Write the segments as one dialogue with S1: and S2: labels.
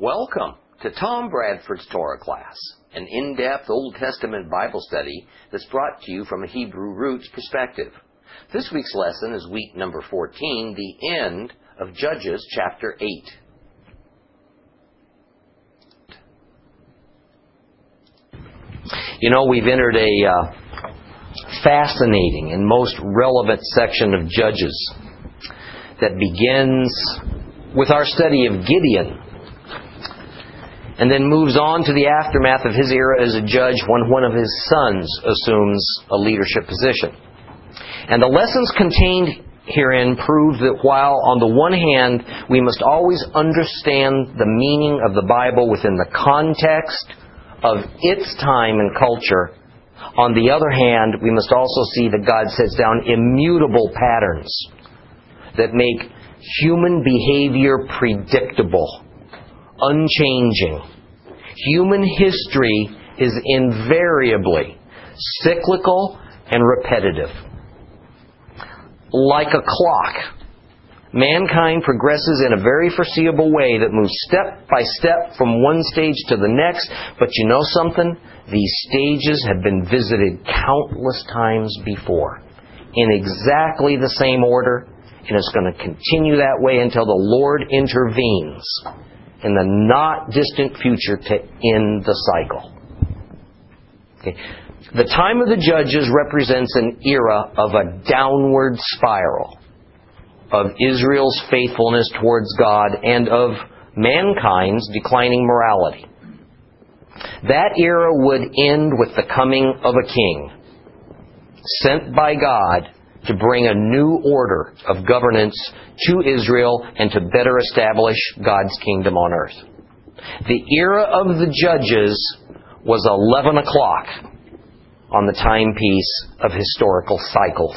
S1: Welcome to Tom Bradford's Torah class, an in depth Old Testament Bible study that's brought to you from a Hebrew roots perspective. This week's lesson is week number 14, the end of Judges chapter 8. You know, we've entered a uh, fascinating and most relevant section of Judges that begins with our study of Gideon and then moves on to the aftermath of his era as a judge when one of his sons assumes a leadership position. And the lessons contained herein prove that while on the one hand we must always understand the meaning of the Bible within the context of its time and culture, on the other hand we must also see that God sets down immutable patterns that make human behavior predictable unchanging. Human history is invariably cyclical and repetitive. Like a clock, mankind progresses in a very foreseeable way that moves step by step from one stage to the next. But you know something? These stages have been visited countless times before in exactly the same order, and it's going to continue that way until the Lord intervenes in the not distant future to end the cycle. Okay. The time of the judges represents an era of a downward spiral of Israel's faithfulness towards God and of mankind's declining morality. That era would end with the coming of a king sent by God to bring a new order of governance to Israel and to better establish God's kingdom on earth. The era of the judges was 11 o'clock on the timepiece of historical cycles.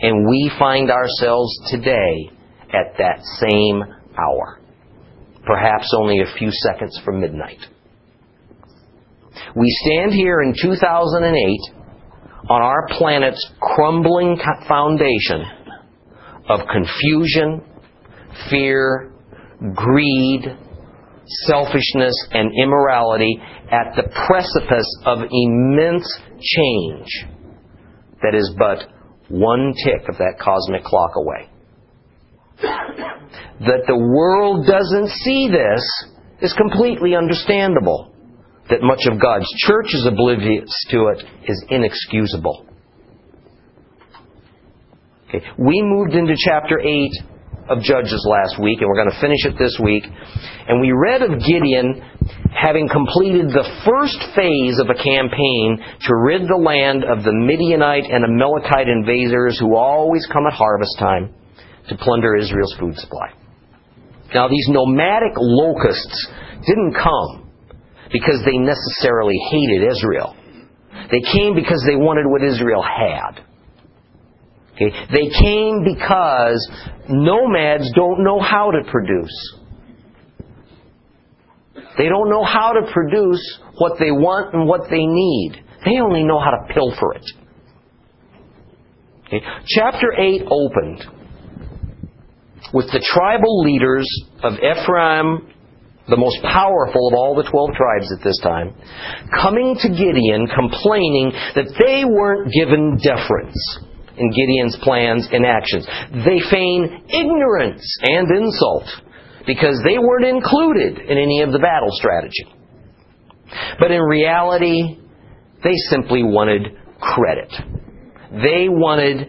S1: And we find ourselves today at that same hour, perhaps only a few seconds from midnight. We stand here in 2008 on our planet's crumbling foundation of confusion, fear, greed, selfishness, and immorality at the precipice of immense change that is but one tick of that cosmic clock away. That the world doesn't see this is completely understandable that much of God's church is oblivious to it is inexcusable. Okay. We moved into chapter 8 of Judges last week, and we're going to finish it this week. And we read of Gideon having completed the first phase of a campaign to rid the land of the Midianite and Amalekite invaders who always come at harvest time to plunder Israel's food supply. Now, these nomadic locusts didn't come because they necessarily hated Israel. They came because they wanted what Israel had. Okay? They came because nomads don't know how to produce. They don't know how to produce what they want and what they need. They only know how to pilfer it. Okay? Chapter 8 opened with the tribal leaders of Ephraim the most powerful of all the 12 tribes at this time, coming to Gideon complaining that they weren't given deference in Gideon's plans and actions. They feign ignorance and insult because they weren't included in any of the battle strategy. But in reality, they simply wanted credit. They wanted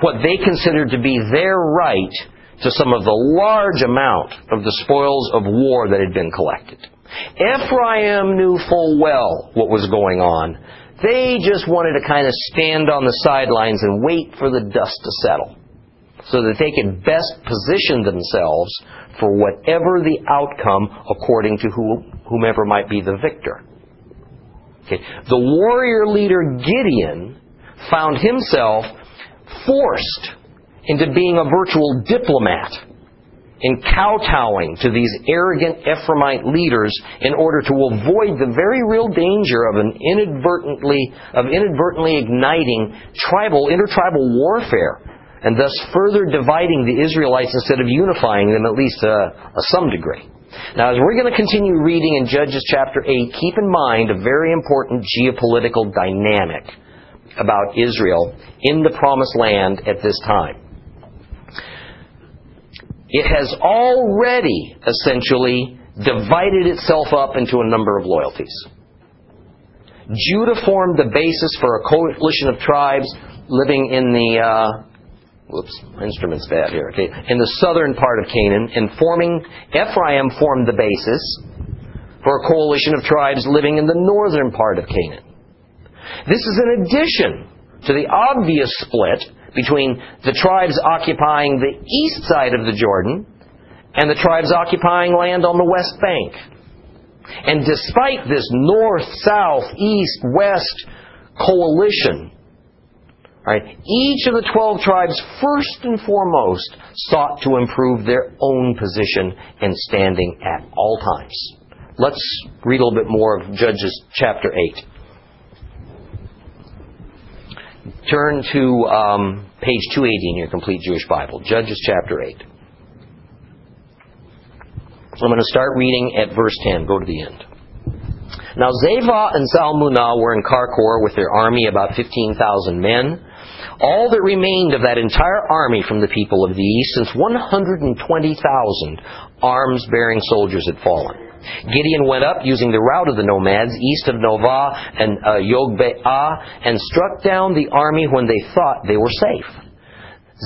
S1: what they considered to be their right to some of the large amount of the spoils of war that had been collected. Ephraim knew full well what was going on. They just wanted to kind of stand on the sidelines and wait for the dust to settle so that they could best position themselves for whatever the outcome according to whomever might be the victor. Okay. The warrior leader Gideon found himself forced into being a virtual diplomat in kowtowing to these arrogant Ephraimite leaders in order to avoid the very real danger of an inadvertently of inadvertently igniting tribal intertribal warfare and thus further dividing the Israelites instead of unifying them at least uh, some degree. Now, as we're going to continue reading in Judges chapter 8, keep in mind a very important geopolitical dynamic about Israel in the promised land at this time. It has already essentially divided itself up into a number of loyalties. Judah formed the basis for a coalition of tribes living in the uh, whoops, instrument's bad here. Okay, in the southern part of Canaan, and forming Ephraim formed the basis for a coalition of tribes living in the northern part of Canaan. This is in addition to the obvious split between the tribes occupying the east side of the Jordan and the tribes occupying land on the west bank. And despite this north, south, east, west coalition, right, each of the 12 tribes, first and foremost, sought to improve their own position and standing at all times. Let's read a little bit more of Judges chapter 8. Turn to um, page 280 in your complete Jewish Bible, Judges chapter 8. I'm going to start reading at verse 10. Go to the end. Now Zevah and Zalmunna were in Karkor with their army, about 15,000 men. All that remained of that entire army from the people of the east, since 120,000 arms bearing soldiers had fallen. Gideon went up using the route of the nomads east of Nova and uh, Yogbeah and struck down the army when they thought they were safe.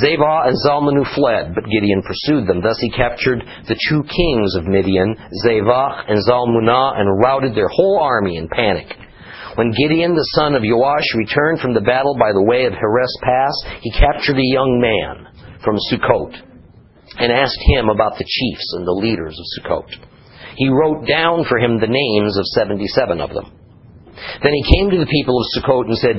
S1: Zebah and Zalmunna fled, but Gideon pursued them. Thus he captured the two kings of Midian, Zevah and Zalmunna, and routed their whole army in panic. When Gideon, the son of Joash, returned from the battle by the way of Heres Pass, he captured a young man from Sukkot and asked him about the chiefs and the leaders of Sukkot he wrote down for him the names of 77 of them. Then he came to the people of Sukkot and said,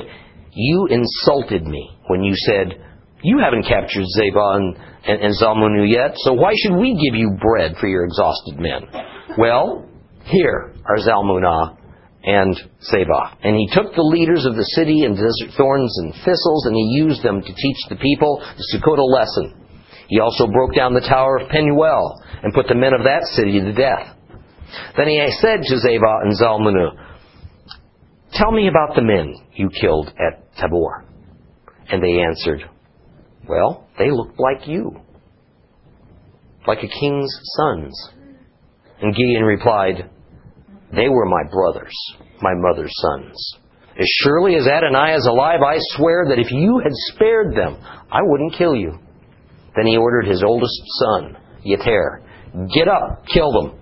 S1: You insulted me when you said, You haven't captured Zebah and, and, and yet, so why should we give you bread for your exhausted men? Well, here are Zalmunna and Zebah. And he took the leaders of the city and desert thorns and thistles, and he used them to teach the people the Sukkot lesson. He also broke down the tower of Penuel and put the men of that city to death. Then he said to Zebah and Zalmunna, Tell me about the men you killed at Tabor. And they answered, Well, they looked like you, like a king's sons. And Gideon replied, They were my brothers, my mother's sons. As surely as Adonai is alive, I swear that if you had spared them, I wouldn't kill you. Then he ordered his oldest son, Yeter, Get up, kill them.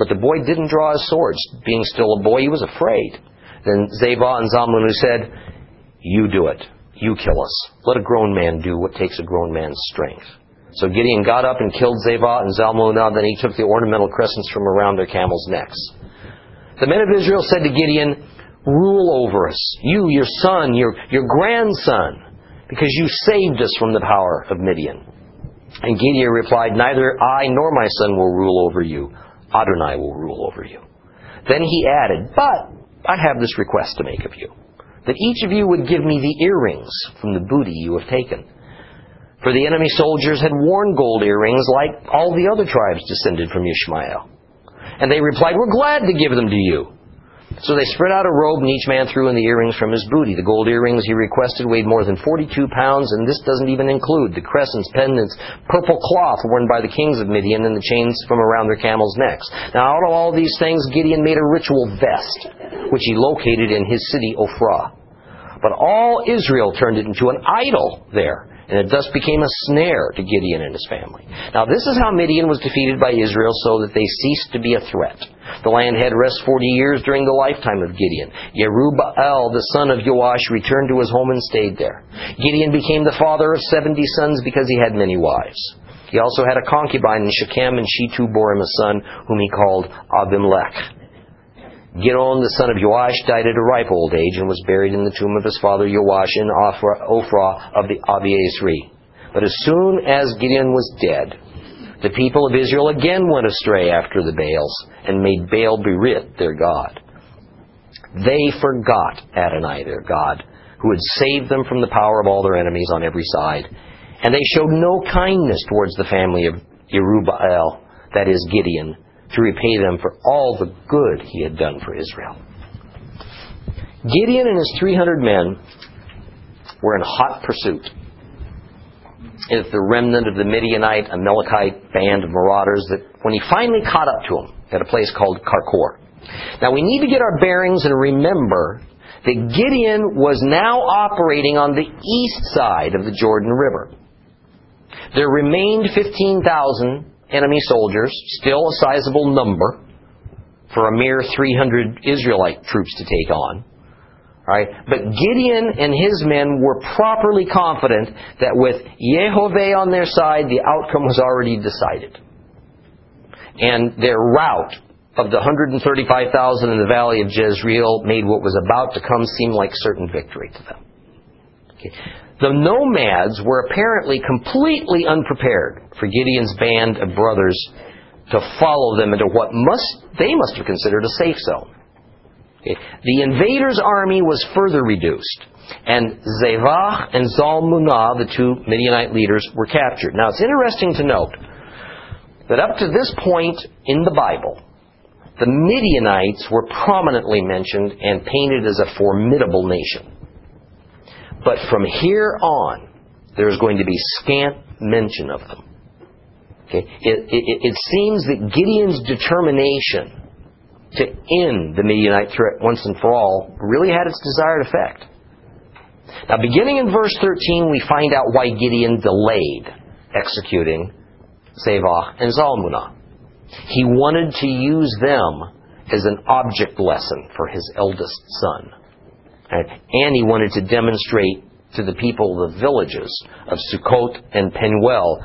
S1: But the boy didn't draw his swords. Being still a boy, he was afraid. Then Zebah and Zalmunna said, You do it. You kill us. Let a grown man do what takes a grown man's strength. So Gideon got up and killed Zebah and Zalmunna. Then he took the ornamental crescents from around their camels' necks. The men of Israel said to Gideon, Rule over us, you, your son, your, your grandson, because you saved us from the power of Midian. And Gideon replied, Neither I nor my son will rule over you. Adonai will rule over you. Then he added, But I have this request to make of you, that each of you would give me the earrings from the booty you have taken. For the enemy soldiers had worn gold earrings like all the other tribes descended from Ishmael. And they replied, We're glad to give them to you. So they spread out a robe, and each man threw in the earrings from his booty. The gold earrings he requested weighed more than 42 pounds, and this doesn't even include the crescents, pendants, purple cloth worn by the kings of Midian, and the chains from around their camels' necks. Now, out of all these things, Gideon made a ritual vest, which he located in his city Ophrah. But all Israel turned it into an idol there and it thus became a snare to Gideon and his family. Now, this is how Midian was defeated by Israel so that they ceased to be a threat. The land had rest 40 years during the lifetime of Gideon. Yerubbaal, the son of Joash, returned to his home and stayed there. Gideon became the father of 70 sons because he had many wives. He also had a concubine in Shechem, and she too bore him a son, whom he called Abimelech. Gideon, the son of Joash, died at a ripe old age and was buried in the tomb of his father Joash in Ophrah of the Abiezri. But as soon as Gideon was dead, the people of Israel again went astray after the Baals and made Baal Berith their god. They forgot Adonai their God, who had saved them from the power of all their enemies on every side. And they showed no kindness towards the family of Jerubbaal, that is Gideon, to repay them for all the good he had done for Israel. Gideon and his 300 men were in hot pursuit. It's the remnant of the Midianite, Amalekite band of marauders that when he finally caught up to them at a place called Karkor. Now we need to get our bearings and remember that Gideon was now operating on the east side of the Jordan River. There remained 15,000 enemy soldiers, still a sizable number for a mere 300 Israelite troops to take on. But Gideon and his men were properly confident that with Yehovah on their side, the outcome was already decided. And their rout of the 135,000 in the valley of Jezreel made what was about to come seem like certain victory to them. Okay. The nomads were apparently completely unprepared for Gideon's band of brothers to follow them into what must they must have considered a safe zone. The invaders' army was further reduced, and Zevach and Zalmunna, the two Midianite leaders, were captured. Now it's interesting to note that up to this point in the Bible, the Midianites were prominently mentioned and painted as a formidable nation. But from here on, there's going to be scant mention of them. Okay? It, it, it seems that Gideon's determination to end the Midianite threat once and for all really had its desired effect. Now, beginning in verse 13, we find out why Gideon delayed executing Zevach and Zalmunna. He wanted to use them as an object lesson for his eldest son. And he wanted to demonstrate to the people of the villages of Sukkot and Penuel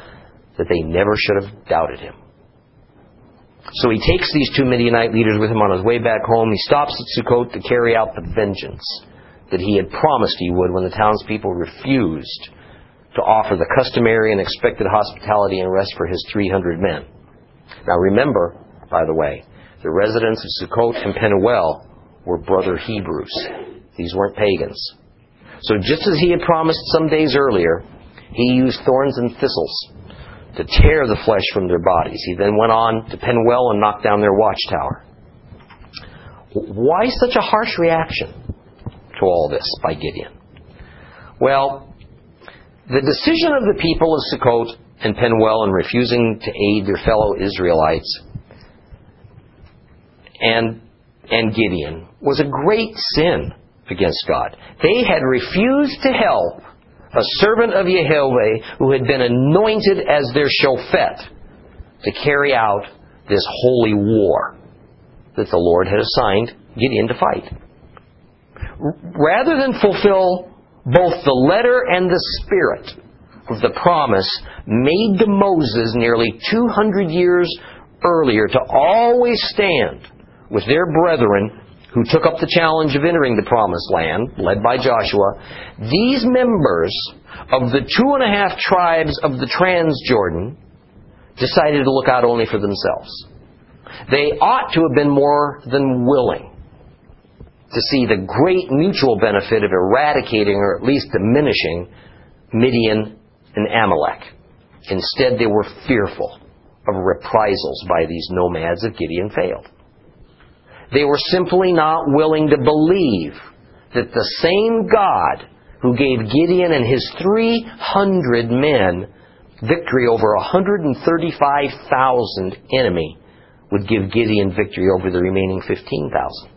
S1: that they never should have doubted him. So he takes these two Midianite leaders with him on his way back home. He stops at Sukkot to carry out the vengeance that he had promised he would when the townspeople refused to offer the customary and expected hospitality and rest for his 300 men. Now remember, by the way, the residents of Sukkot and Penuel were brother Hebrews. These weren't pagans. So just as he had promised some days earlier, he used thorns and thistles to tear the flesh from their bodies. He then went on to Penuel and knocked down their watchtower. Why such a harsh reaction to all this by Gideon? Well, the decision of the people of Sukkot and Penuel in refusing to aid their fellow Israelites and, and Gideon was a great sin against God. They had refused to help a servant of Yahweh who had been anointed as their shofet to carry out this holy war that the Lord had assigned Gideon to fight. Rather than fulfill both the letter and the spirit of the promise made to Moses nearly 200 years earlier to always stand with their brethren who took up the challenge of entering the promised land, led by Joshua, these members of the two and a half tribes of the Transjordan decided to look out only for themselves. They ought to have been more than willing to see the great mutual benefit of eradicating or at least diminishing Midian and Amalek. Instead, they were fearful of reprisals by these nomads if Gideon failed. They were simply not willing to believe that the same God who gave Gideon and his 300 men victory over 135,000 enemy would give Gideon victory over the remaining 15,000.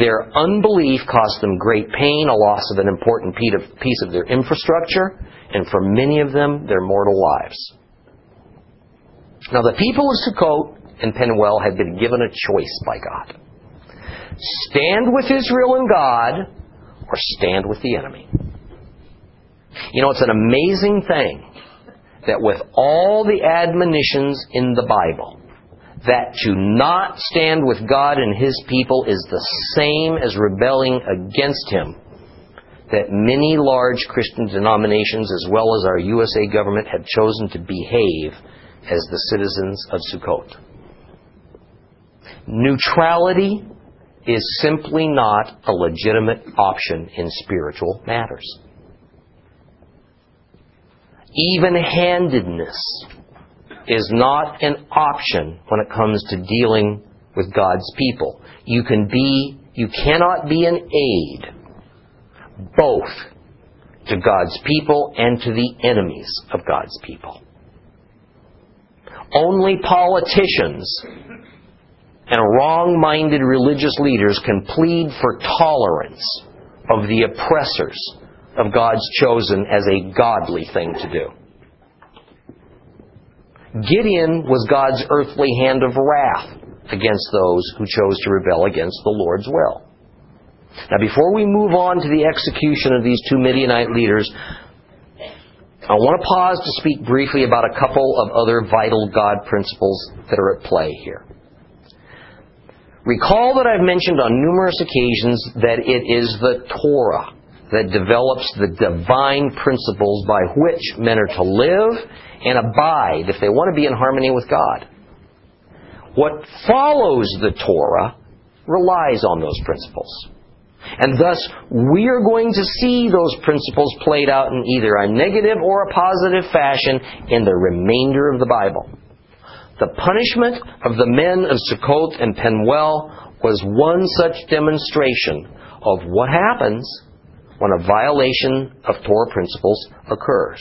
S1: Their unbelief cost them great pain, a loss of an important piece of their infrastructure, and for many of them, their mortal lives. Now, the people of Sukkot and Penuel had been given a choice by God. Stand with Israel and God, or stand with the enemy. You know, it's an amazing thing that with all the admonitions in the Bible, that to not stand with God and His people is the same as rebelling against Him. That many large Christian denominations, as well as our USA government, have chosen to behave as the citizens of Sukkot. Neutrality is simply not a legitimate option in spiritual matters. Even handedness is not an option when it comes to dealing with God's people. You can be, you cannot be an aid both to God's people and to the enemies of God's people. Only politicians and wrong minded religious leaders can plead for tolerance of the oppressors of God's chosen as a godly thing to do. Gideon was God's earthly hand of wrath against those who chose to rebel against the Lord's will. Now, before we move on to the execution of these two Midianite leaders, I want to pause to speak briefly about a couple of other vital God principles that are at play here. Recall that I've mentioned on numerous occasions that it is the Torah that develops the divine principles by which men are to live and abide if they want to be in harmony with God. What follows the Torah relies on those principles. And thus, we are going to see those principles played out in either a negative or a positive fashion in the remainder of the Bible. The punishment of the men of Sukkot and Penuel was one such demonstration of what happens when a violation of Torah principles occurs.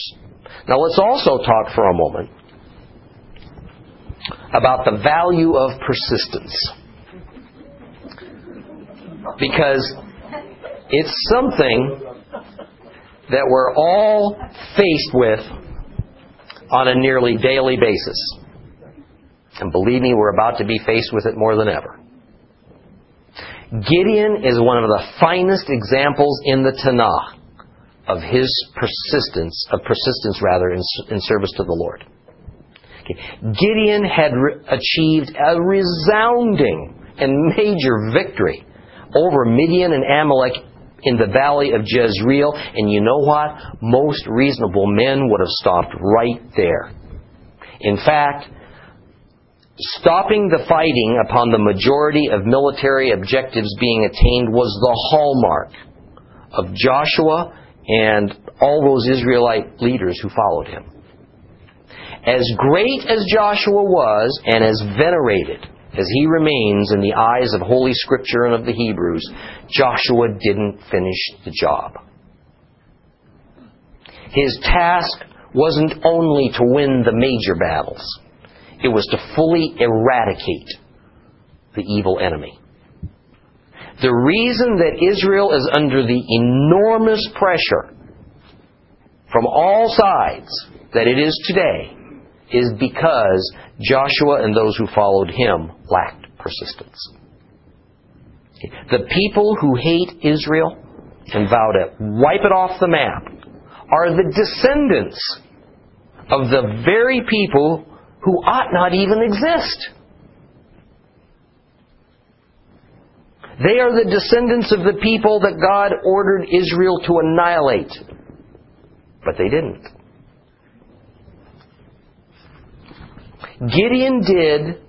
S1: Now let's also talk for a moment about the value of persistence. Because it's something that we're all faced with on a nearly daily basis. And believe me, we're about to be faced with it more than ever. Gideon is one of the finest examples in the Tanakh of his persistence, of persistence rather, in, in service to the Lord. Okay. Gideon had re- achieved a resounding and major victory over Midian and Amalek in the valley of Jezreel, and you know what? Most reasonable men would have stopped right there. In fact, stopping the fighting upon the majority of military objectives being attained was the hallmark of Joshua and all those Israelite leaders who followed him. As great as Joshua was and as venerated as he remains in the eyes of Holy Scripture and of the Hebrews, Joshua didn't finish the job. His task wasn't only to win the major battles, it was to fully eradicate the evil enemy. The reason that Israel is under the enormous pressure from all sides that it is today is because Joshua and those who followed him lacked persistence. The people who hate Israel and vow to wipe it off the map are the descendants of the very people who ought not even exist. They are the descendants of the people that God ordered Israel to annihilate. But they didn't. Gideon did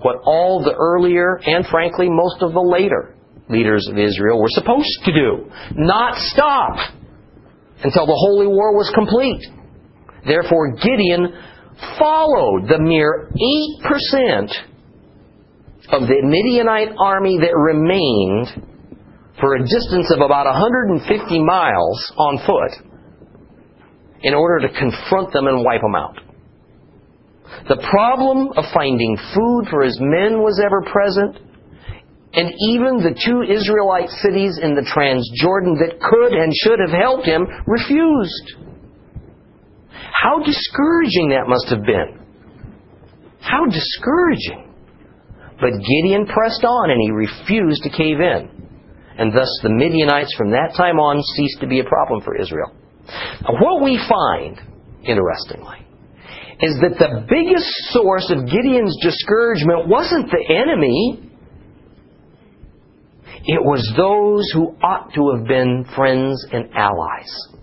S1: what all the earlier and frankly most of the later leaders of Israel were supposed to do. Not stop until the holy war was complete. Therefore, Gideon followed the mere 8% of the Midianite army that remained for a distance of about 150 miles on foot in order to confront them and wipe them out. The problem of finding food for his men was ever present, and even the two Israelite cities in the Transjordan that could and should have helped him refused. How discouraging that must have been. How discouraging. But Gideon pressed on and he refused to cave in. And thus the Midianites from that time on ceased to be a problem for Israel. Now, what we find, interestingly, is that the biggest source of Gideon's discouragement wasn't the enemy. It was those who ought to have been friends and allies.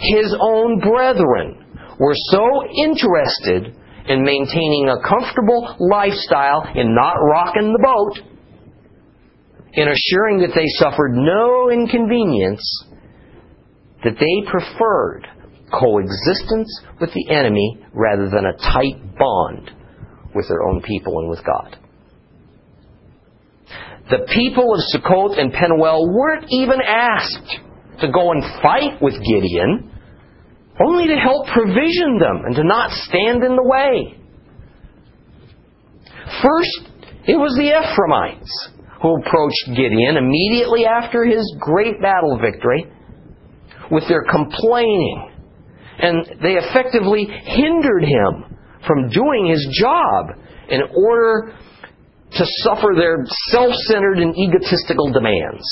S1: His own brethren were so interested in maintaining a comfortable lifestyle, in not rocking the boat, in assuring that they suffered no inconvenience, that they preferred coexistence with the enemy rather than a tight bond with their own people and with God. The people of Sukkot and Penuel weren't even asked to go and fight with Gideon, only to help provision them and to not stand in the way. First, it was the Ephraimites who approached Gideon immediately after his great battle victory with their complaining. And they effectively hindered him from doing his job in order to suffer their self centered and egotistical demands.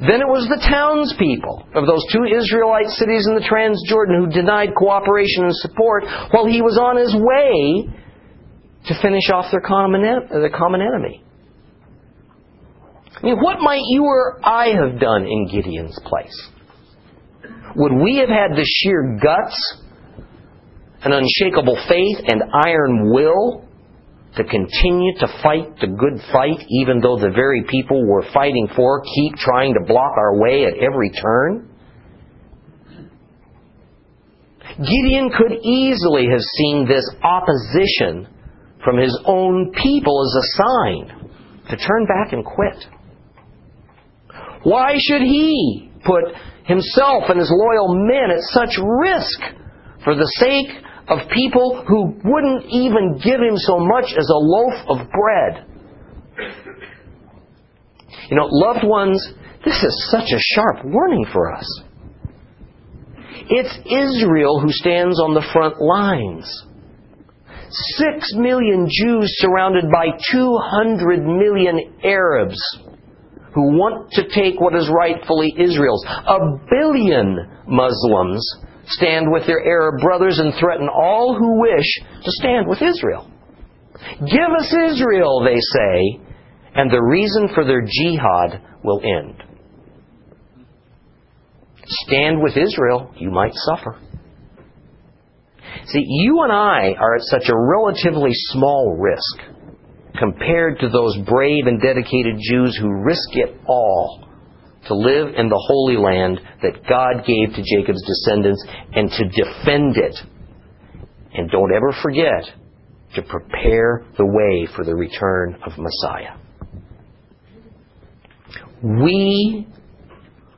S1: Then it was the townspeople of those two Israelite cities in the Transjordan who denied cooperation and support while he was on his way to finish off their common, their common enemy. I mean, what might you or I have done in Gideon's place? Would we have had the sheer guts, an unshakable faith, and iron will to continue to fight the good fight, even though the very people we're fighting for keep trying to block our way at every turn? Gideon could easily have seen this opposition from his own people as a sign to turn back and quit. Why should he put himself and his loyal men at such risk for the sake of people who wouldn't even give him so much as a loaf of bread? You know, loved ones, this is such a sharp warning for us. It's Israel who stands on the front lines. Six million Jews surrounded by 200 million Arabs who want to take what is rightfully Israel's. A billion Muslims stand with their Arab brothers and threaten all who wish to stand with Israel. Give us Israel, they say, and the reason for their jihad will end. Stand with Israel, you might suffer. See, you and I are at such a relatively small risk compared to those brave and dedicated Jews who risk it all to live in the Holy Land that God gave to Jacob's descendants and to defend it. And don't ever forget to prepare the way for the return of Messiah. We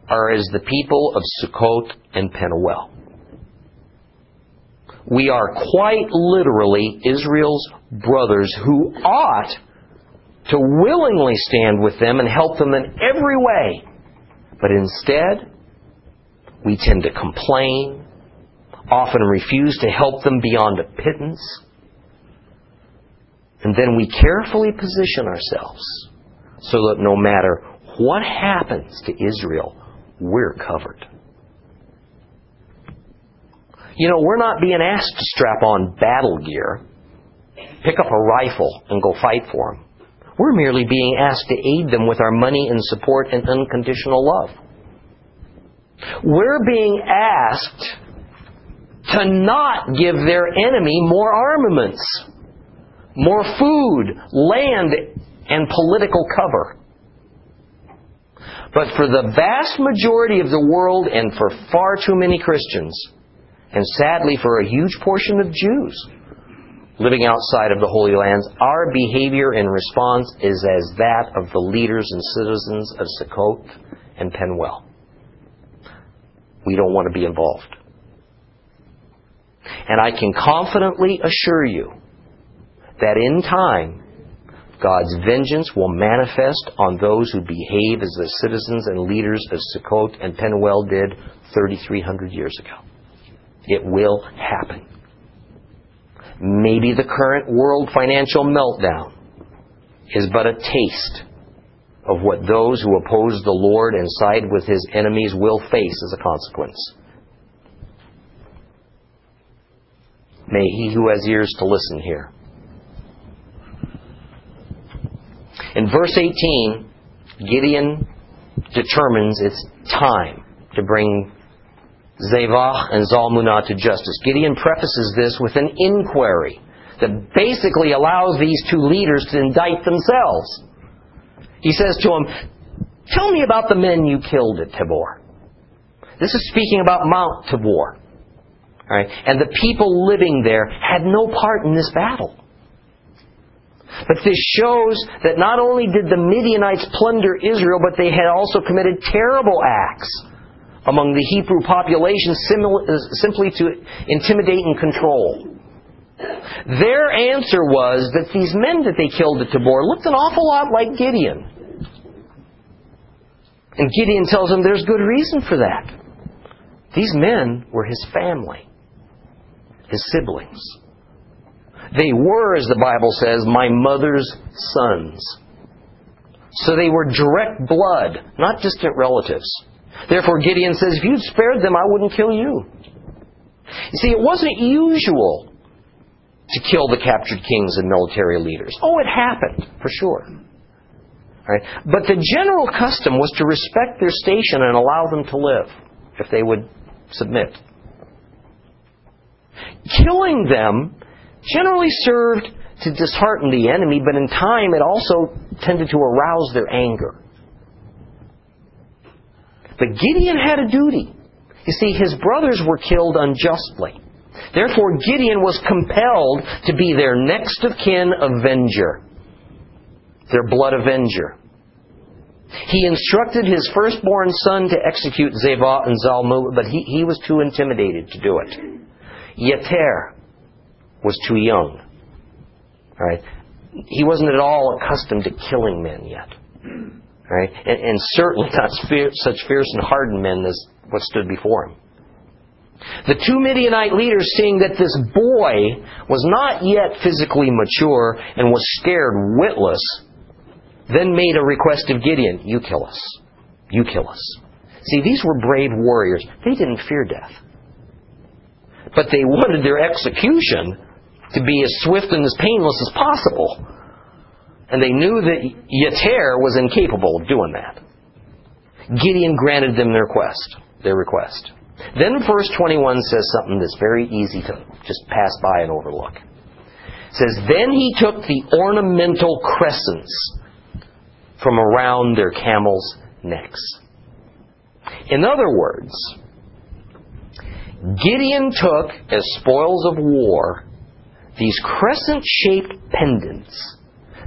S1: are as the people of Sukkot and Penuel. We are quite literally Israel's brothers who ought to willingly stand with them and help them in every way. But instead, we tend to complain, often refuse to help them beyond a pittance, and then we carefully position ourselves so that no matter what happens to Israel, we're covered. You know, we're not being asked to strap on battle gear, pick up a rifle, and go fight for them. We're merely being asked to aid them with our money and support and unconditional love. We're being asked to not give their enemy more armaments, more food, land, and political cover. But for the vast majority of the world and for far too many Christians, and sadly for a huge portion of Jews living outside of the Holy Lands, our behavior in response is as that of the leaders and citizens of Sukkot and Penuel. We don't want to be involved. And I can confidently assure you that in time, God's vengeance will manifest on those who behave as the citizens and leaders of Sukkot and Penuel did 3,300 years ago. It will happen. Maybe the current world financial meltdown is but a taste of what those who oppose the Lord and side with his enemies will face as a consequence. May he who has ears to listen hear. In verse 18, Gideon determines it's time to bring Zevach and Zalmunna to justice. Gideon prefaces this with an inquiry that basically allows these two leaders to indict themselves. He says to them, Tell me about the men you killed at Tabor. This is speaking about Mount Tabor. Right? And the people living there had no part in this battle. But this shows that not only did the Midianites plunder Israel, but they had also committed terrible acts among the Hebrew population uh, simply to intimidate and control. Their answer was that these men that they killed at Tabor looked an awful lot like Gideon. And Gideon tells them there's good reason for that. These men were his family, his siblings. They were, as the Bible says, my mother's sons. So they were direct blood, not distant relatives. Therefore, Gideon says, if you'd spared them, I wouldn't kill you. You see, it wasn't usual to kill the captured kings and military leaders. Oh, it happened, for sure. Right? But the general custom was to respect their station and allow them to live if they would submit. Killing them generally served to dishearten the enemy, but in time it also tended to arouse their anger. But Gideon had a duty. You see, his brothers were killed unjustly. Therefore, Gideon was compelled to be their next of kin avenger, their blood avenger. He instructed his firstborn son to execute Zebah and Zalmunna, but he, he was too intimidated to do it. Yeter was too young. Right? He wasn't at all accustomed to killing men yet. Right? And, and certainly not such fierce and hardened men as what stood before him. The two Midianite leaders, seeing that this boy was not yet physically mature and was scared witless, then made a request of Gideon You kill us. You kill us. See, these were brave warriors. They didn't fear death. But they wanted their execution to be as swift and as painless as possible. And they knew that Yeter was incapable of doing that. Gideon granted them their request. Their request. Then verse 21 says something that's very easy to just pass by and overlook. It says, Then he took the ornamental crescents from around their camels' necks. In other words, Gideon took as spoils of war these crescent shaped pendants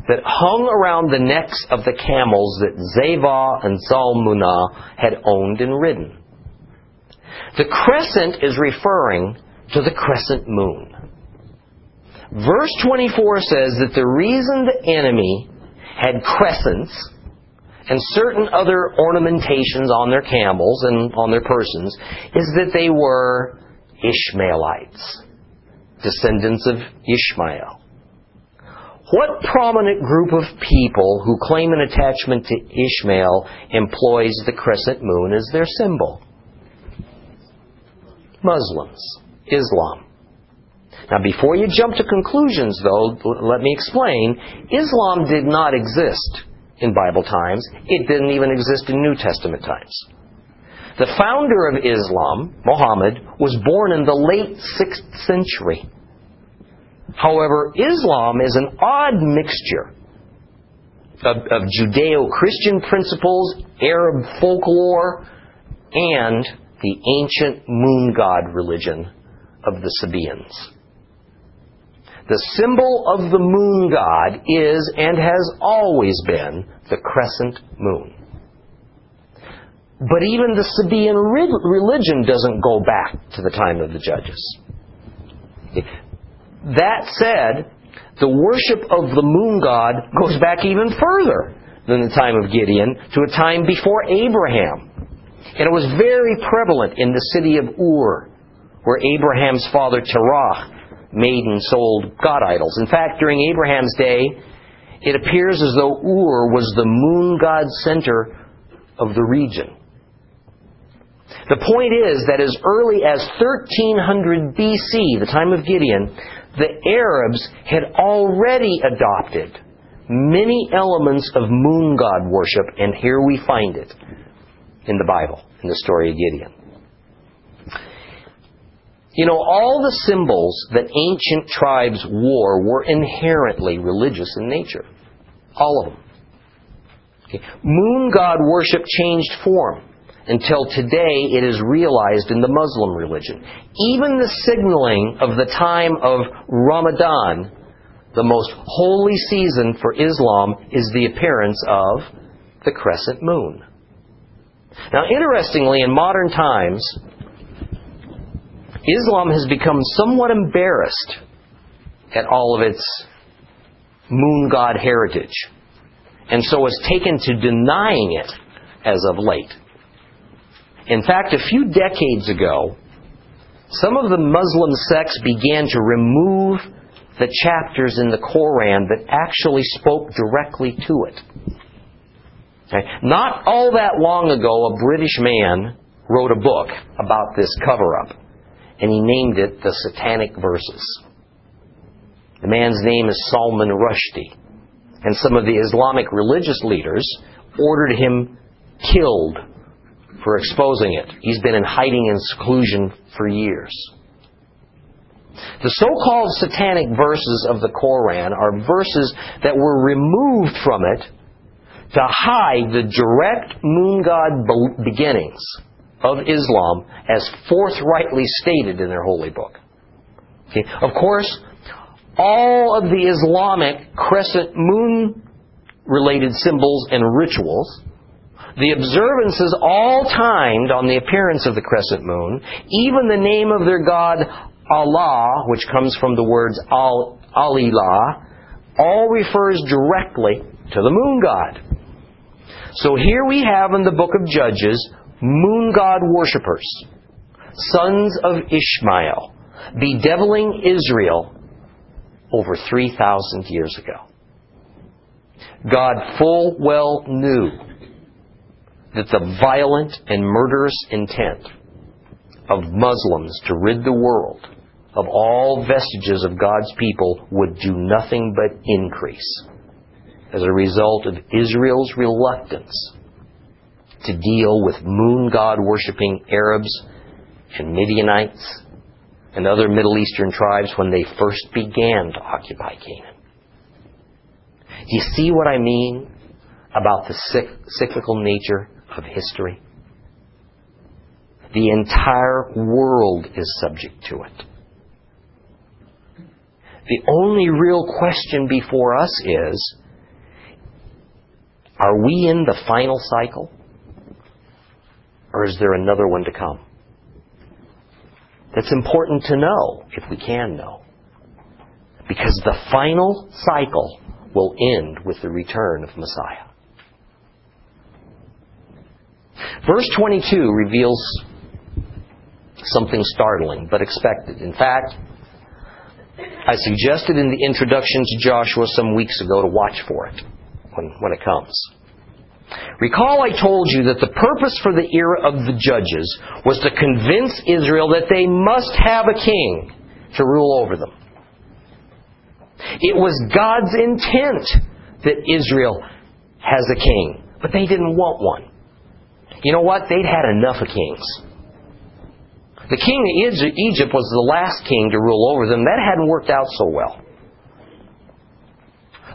S1: that hung around the necks of the camels that Zebah and Zalmunna had owned and ridden. The crescent is referring to the crescent moon. Verse 24 says that the reason the enemy had crescents and certain other ornamentations on their camels and on their persons is that they were Ishmaelites, descendants of Ishmael. What prominent group of people who claim an attachment to Ishmael employs the crescent moon as their symbol? Muslims, Islam. Now, before you jump to conclusions, though, let me explain. Islam did not exist in Bible times. It didn't even exist in New Testament times. The founder of Islam, Muhammad, was born in the late 6th century. However, Islam is an odd mixture of, of Judeo Christian principles, Arab folklore, and the ancient moon god religion of the Sabaeans. The symbol of the moon god is and has always been the crescent moon. But even the Sabaean religion doesn't go back to the time of the judges. That said, the worship of the moon god goes back even further than the time of Gideon to a time before Abraham. And it was very prevalent in the city of Ur, where Abraham's father Terah made and sold god idols. In fact, during Abraham's day, it appears as though Ur was the moon god center of the region. The point is that as early as 1300 BC, the time of Gideon, the Arabs had already adopted many elements of moon god worship, and here we find it in the Bible, in the story of Gideon. You know, all the symbols that ancient tribes wore were inherently religious in nature. All of them. Okay. Moon god worship changed form until today it is realized in the Muslim religion. Even the signaling of the time of Ramadan, the most holy season for Islam, is the appearance of the crescent moon. Now, interestingly, in modern times, Islam has become somewhat embarrassed at all of its moon god heritage, and so has taken to denying it as of late. In fact, a few decades ago, some of the Muslim sects began to remove the chapters in the Koran that actually spoke directly to it. Okay? Not all that long ago, a British man wrote a book about this cover up, and he named it The Satanic Verses. The man's name is Salman Rushdie, and some of the Islamic religious leaders ordered him killed for exposing it. He's been in hiding and seclusion for years. The so called satanic verses of the Koran are verses that were removed from it to hide the direct moon god beginnings of Islam as forthrightly stated in their holy book. Okay. Of course, all of the Islamic crescent moon related symbols and rituals, the observances all timed on the appearance of the crescent moon, even the name of their god Allah, which comes from the words Al Alilah, all refers directly to the moon god. So here we have in the book of Judges moon god worshippers, sons of Ishmael, bedeviling Israel over 3,000 years ago. God full well knew that the violent and murderous intent of Muslims to rid the world of all vestiges of God's people would do nothing but increase as a result of Israel's reluctance to deal with moon god worshipping Arabs and Midianites and other Middle Eastern tribes when they first began to occupy Canaan. Do you see what I mean about the cyclical nature of history? The entire world is subject to it. The only real question before us is are we in the final cycle? Or is there another one to come? That's important to know if we can know. Because the final cycle will end with the return of Messiah. Verse 22 reveals something startling but expected. In fact, I suggested in the introduction to Joshua some weeks ago to watch for it when, when it comes. Recall I told you that the purpose for the era of the judges was to convince Israel that they must have a king to rule over them. It was God's intent that Israel has a king, but they didn't want one. You know what? They'd had enough of kings. The king of Egypt was the last king to rule over them. That hadn't worked out so well.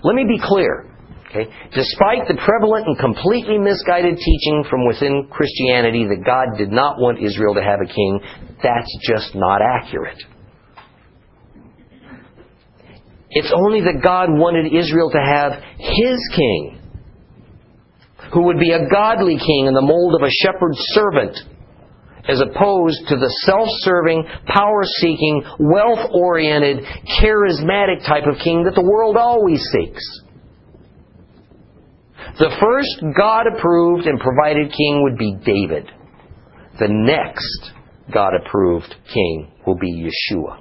S1: Let me be clear. Okay? Despite the prevalent and completely misguided teaching from within Christianity that God did not want Israel to have a king, that's just not accurate. It's only that God wanted Israel to have His king, who would be a godly king in the mold of a shepherd's servant, as opposed to the self serving, power seeking, wealth oriented, charismatic type of king that the world always seeks. The first God approved and provided king would be David. The next God approved king will be Yeshua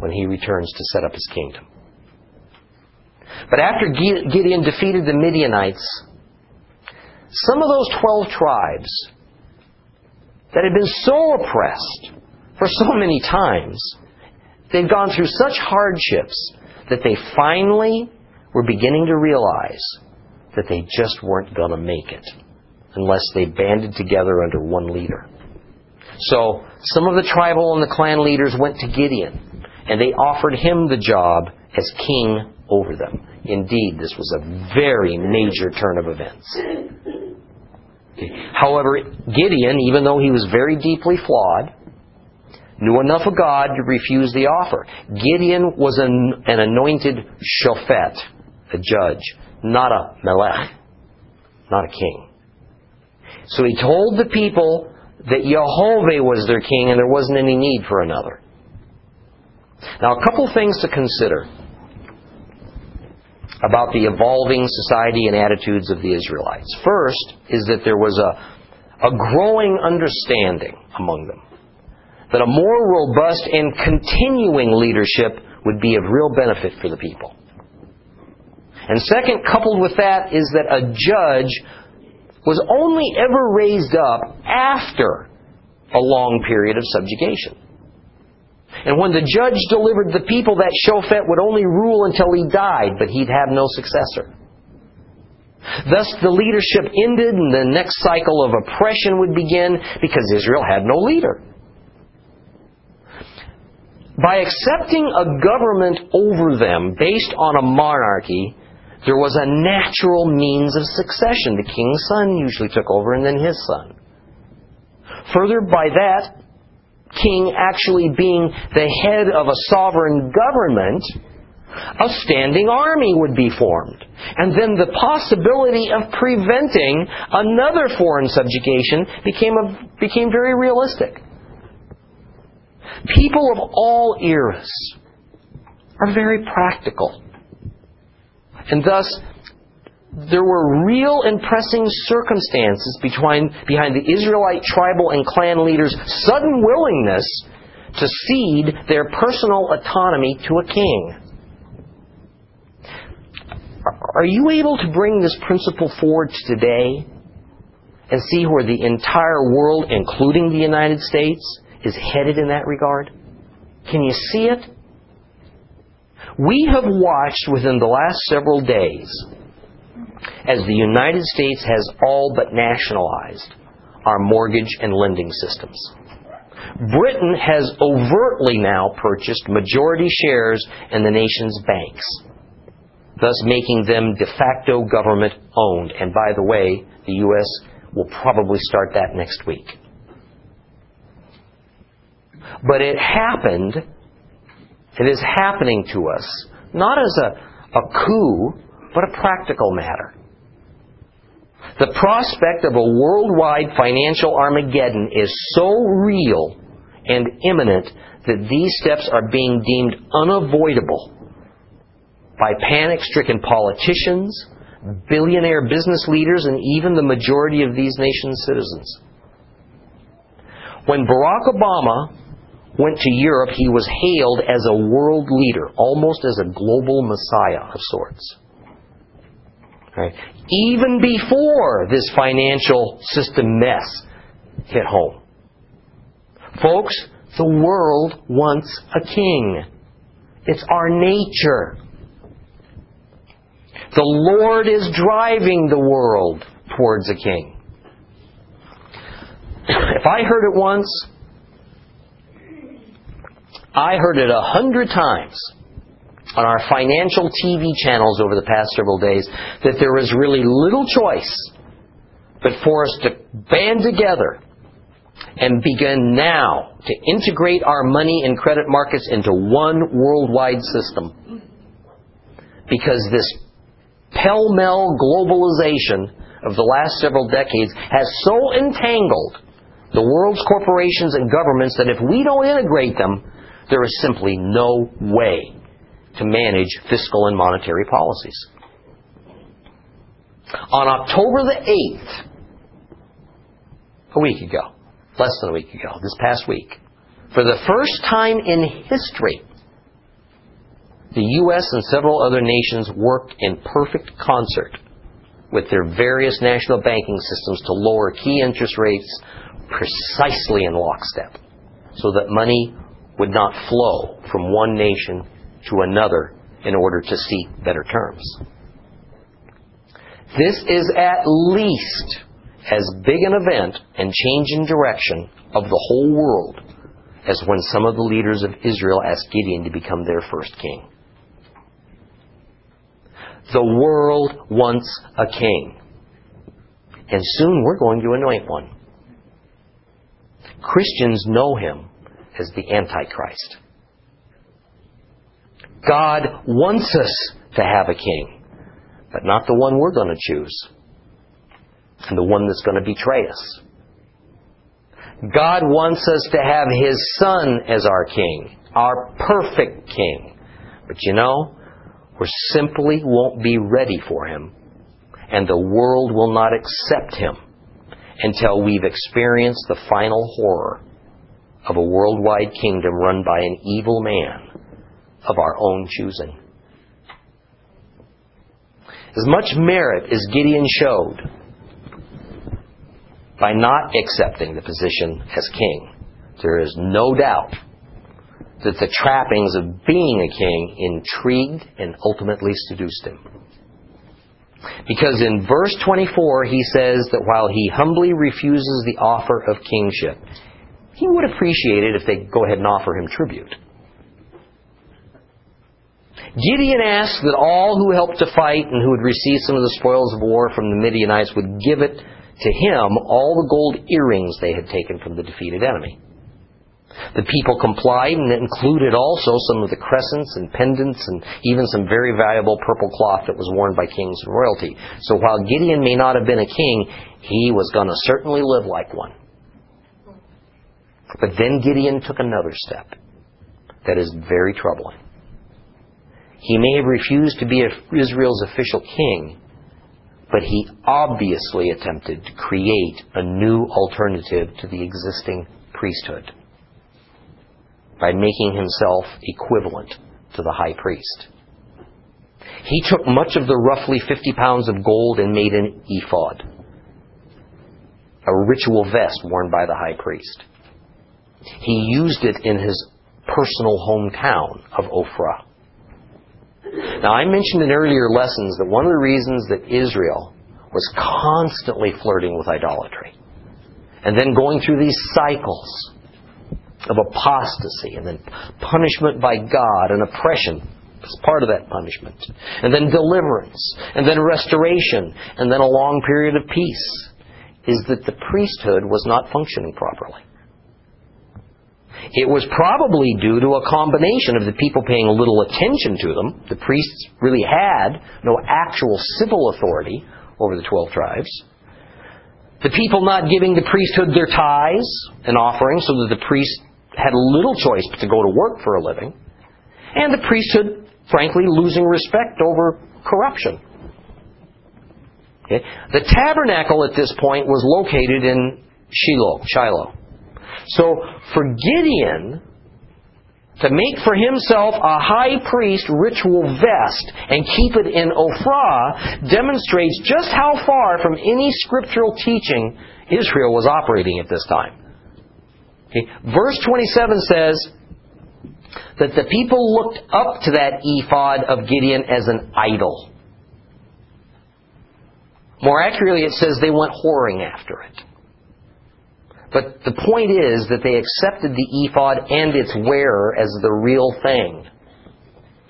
S1: when he returns to set up his kingdom. But after Gideon defeated the Midianites, some of those 12 tribes that had been so oppressed for so many times, they'd gone through such hardships that they finally were beginning to realize that they just weren't going to make it unless they banded together under one leader. So some of the tribal and the clan leaders went to Gideon and they offered him the job as king over them. Indeed, this was a very major turn of events. However, Gideon, even though he was very deeply flawed, knew enough of God to refuse the offer. Gideon was an, an anointed shofet, a judge, not a melech, not a king. So he told the people that Jehovah was their king and there wasn't any need for another. Now, a couple things to consider about the evolving society and attitudes of the Israelites. First is that there was a, a growing understanding among them that a more robust and continuing leadership would be of real benefit for the people. And second, coupled with that, is that a judge was only ever raised up after a long period of subjugation. And when the judge delivered the people, that Shofet would only rule until he died, but he'd have no successor. Thus, the leadership ended, and the next cycle of oppression would begin because Israel had no leader. By accepting a government over them based on a monarchy, there was a natural means of succession. The king's son usually took over, and then his son. Further, by that, king actually being the head of a sovereign government, a standing army would be formed. And then the possibility of preventing another foreign subjugation became, a, became very realistic. People of all eras are very practical. And thus, there were real and pressing circumstances behind, behind the Israelite tribal and clan leaders' sudden willingness to cede their personal autonomy to a king. Are you able to bring this principle forward today and see where the entire world, including the United States, is headed in that regard? Can you see it? We have watched within the last several days as the United States has all but nationalized our mortgage and lending systems. Britain has overtly now purchased majority shares in the nation's banks, thus making them de facto government owned. And by the way, the U.S. will probably start that next week. But it happened, it is happening to us, not as a, a coup, but a practical matter. The prospect of a worldwide financial Armageddon is so real and imminent that these steps are being deemed unavoidable by panic stricken politicians, billionaire business leaders, and even the majority of these nations' citizens. When Barack Obama went to Europe, he was hailed as a world leader, almost as a global messiah of sorts. Right? Even before this financial system mess hit home. Folks, the world wants a king. It's our nature. The Lord is driving the world towards a king. If I heard it once, I heard it a hundred times on our financial TV channels over the past several days that there is really little choice but for us to band together and begin now to integrate our money and credit markets into one worldwide system. Because this pell mell globalization of the last several decades has so entangled the world's corporations and governments that if we don't integrate them, there is simply no way to manage fiscal and monetary policies. On October the 8th, a week ago, less than a week ago, this past week, for the first time in history, the U.S. and several other nations worked in perfect concert with their various national banking systems to lower key interest rates precisely in lockstep so that money would not flow from one nation to another in order to seek better terms. This is at least as big an event and change in direction of the whole world as when some of the leaders of Israel asked Gideon to become their first king. The world wants a king. And soon we're going to anoint one. Christians know him as the Antichrist. God wants us to have a king, but not the one we're going to choose, and the one that's going to betray us. God wants us to have His Son as our king, our perfect king. But you know, we simply won't be ready for Him, and the world will not accept Him until we've experienced the final horror of a worldwide kingdom run by an evil man of our own choosing. As much merit as Gideon showed by not accepting the position as king, there is no doubt that the trappings of being a king intrigued and ultimately seduced him. Because in verse 24 he says that while he humbly refuses the offer of kingship, he would appreciate it if they go ahead and offer him tribute. Gideon asked that all who helped to fight and who had received some of the spoils of war from the Midianites would give it to him all the gold earrings they had taken from the defeated enemy. The people complied and included also some of the crescents and pendants and even some very valuable purple cloth that was worn by kings and royalty. So while Gideon may not have been a king, he was going to certainly live like one. But then Gideon took another step that is very troubling. He may have refused to be Israel's official king, but he obviously attempted to create a new alternative to the existing priesthood by making himself equivalent to the high priest. He took much of the roughly 50 pounds of gold and made an ephod, a ritual vest worn by the high priest. He used it in his personal hometown of Ophrah. Now, I mentioned in earlier lessons that one of the reasons that Israel was constantly flirting with idolatry and then going through these cycles of apostasy and then punishment by God and oppression as part of that punishment, and then deliverance, and then restoration, and then a long period of peace, is that the priesthood was not functioning properly. It was probably due to a combination of the people paying little attention to them. The priests really had no actual civil authority over the 12 tribes. The people not giving the priesthood their tithes and offerings so that the priests had little choice but to go to work for a living. And the priesthood, frankly, losing respect over corruption. Okay? The tabernacle at this point was located in Shiloh, Shiloh. So for Gideon to make for himself a high priest ritual vest and keep it in Ophrah demonstrates just how far from any scriptural teaching Israel was operating at this time. Okay. Verse 27 says that the people looked up to that ephod of Gideon as an idol. More accurately, it says they went whoring after it. But the point is that they accepted the ephod and its wearer as the real thing.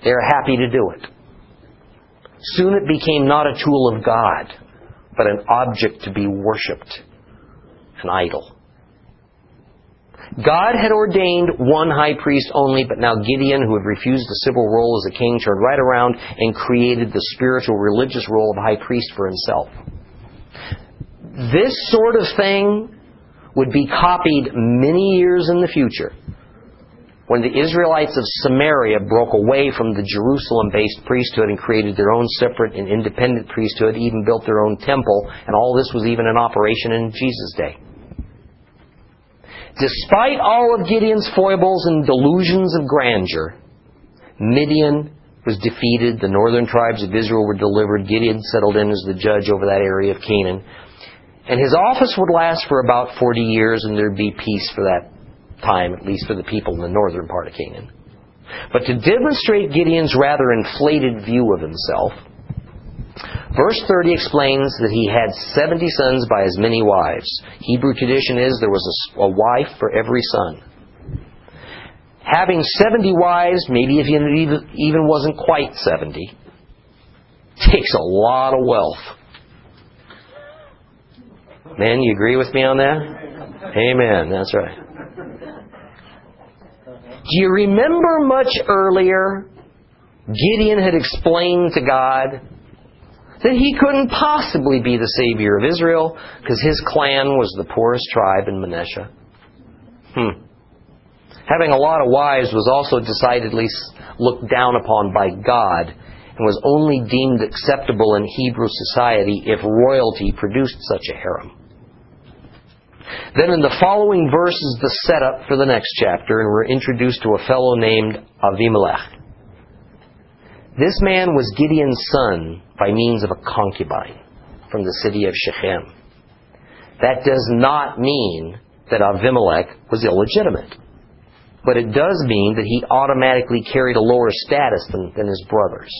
S1: They're happy to do it. Soon it became not a tool of God, but an object to be worshipped, an idol. God had ordained one high priest only, but now Gideon, who had refused the civil role as a king, turned right around and created the spiritual religious role of high priest for himself. This sort of thing would be copied many years in the future when the Israelites of Samaria broke away from the Jerusalem based priesthood and created their own separate and independent priesthood, even built their own temple, and all this was even in operation in Jesus' day. Despite all of Gideon's foibles and delusions of grandeur, Midian was defeated, the northern tribes of Israel were delivered, Gideon settled in as the judge over that area of Canaan. And his office would last for about 40 years, and there'd be peace for that time, at least for the people in the northern part of Canaan. But to demonstrate Gideon's rather inflated view of himself, Verse 30 explains that he had 70 sons by as many wives. Hebrew tradition is there was a, a wife for every son. Having 70 wives, maybe if you even wasn't quite 70, takes a lot of wealth. Man, you agree with me on that? Amen. That's right. Do you remember much earlier Gideon had explained to God that he couldn't possibly be the Savior of Israel because his clan was the poorest tribe in Manasseh? Hmm. Having a lot of wives was also decidedly looked down upon by God and was only deemed acceptable in Hebrew society if royalty produced such a harem. Then in the following verses, the setup for the next chapter, and we're introduced to a fellow named Avimelech. This man was Gideon's son by means of a concubine from the city of Shechem. That does not mean that Avimelech was illegitimate. But it does mean that he automatically carried a lower status than, than his brothers.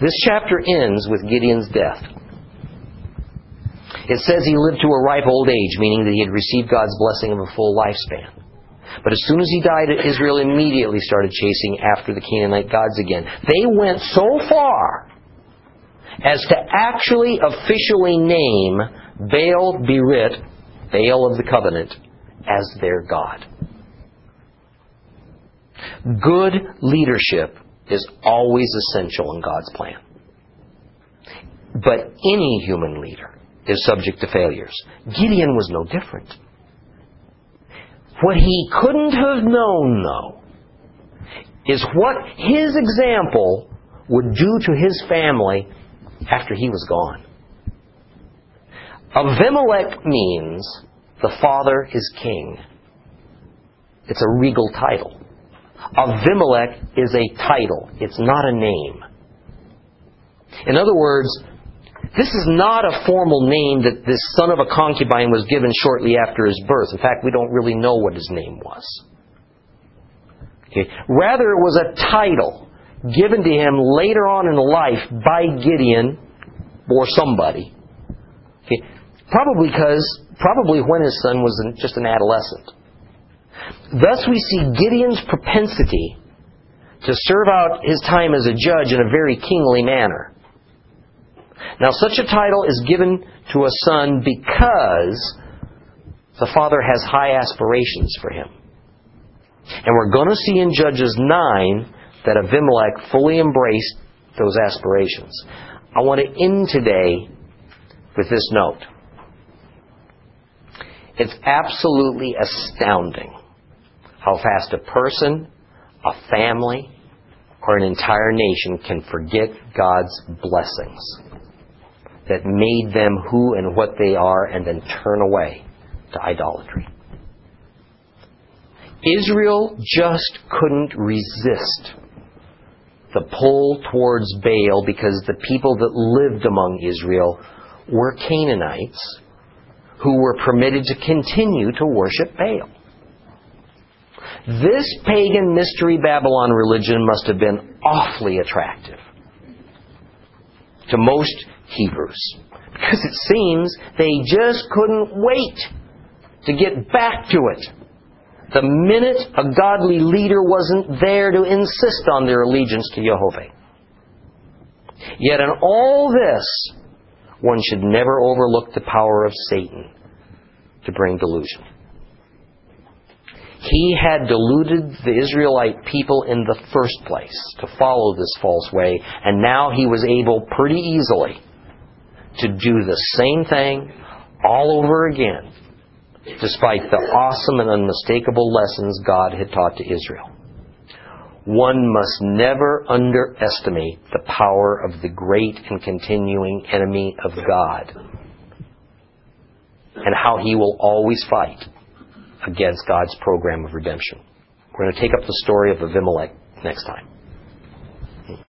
S1: This chapter ends with Gideon's death. It says he lived to a ripe old age, meaning that he had received God's blessing of a full lifespan. But as soon as he died, Israel immediately started chasing after the Canaanite gods again. They went so far as to actually officially name Baal Berit, Baal of the covenant, as their god. Good leadership is always essential in God's plan. But any human leader is subject to failures. Gideon was no different. What he couldn't have known, though, is what his example would do to his family after he was gone. Avimelech means the father is king. It's a regal title. Avimelech is a title, it's not a name. In other words, this is not a formal name that this son of a concubine was given shortly after his birth. In fact, we don't really know what his name was. Okay. Rather, it was a title given to him later on in life by Gideon or somebody. Okay. Probably because, probably when his son was just an adolescent. Thus, we see Gideon's propensity to serve out his time as a judge in a very kingly manner. Now, such a title is given to a son because the father has high aspirations for him. And we're going to see in Judges 9 that Abimelech fully embraced those aspirations. I want to end today with this note. It's absolutely astounding how fast a person, a family, or an entire nation can forget God's blessings that made them who and what they are and then turn away to idolatry. Israel just couldn't resist the pull towards Baal because the people that lived among Israel were Canaanites who were permitted to continue to worship Baal. This pagan mystery Babylon religion must have been awfully attractive to most Hebrews. Because it seems they just couldn't wait to get back to it. The minute a godly leader wasn't there to insist on their allegiance to Jehovah. Yet in all this, one should never overlook the power of Satan to bring delusion. He had deluded the Israelite people in the first place to follow this false way, and now he was able pretty easily to do the same thing all over again, despite the awesome and unmistakable lessons God had taught to Israel. One must never underestimate the power of the great and continuing enemy of God and how he will always fight against God's program of redemption. We're going to take up the story of Abimelech next time.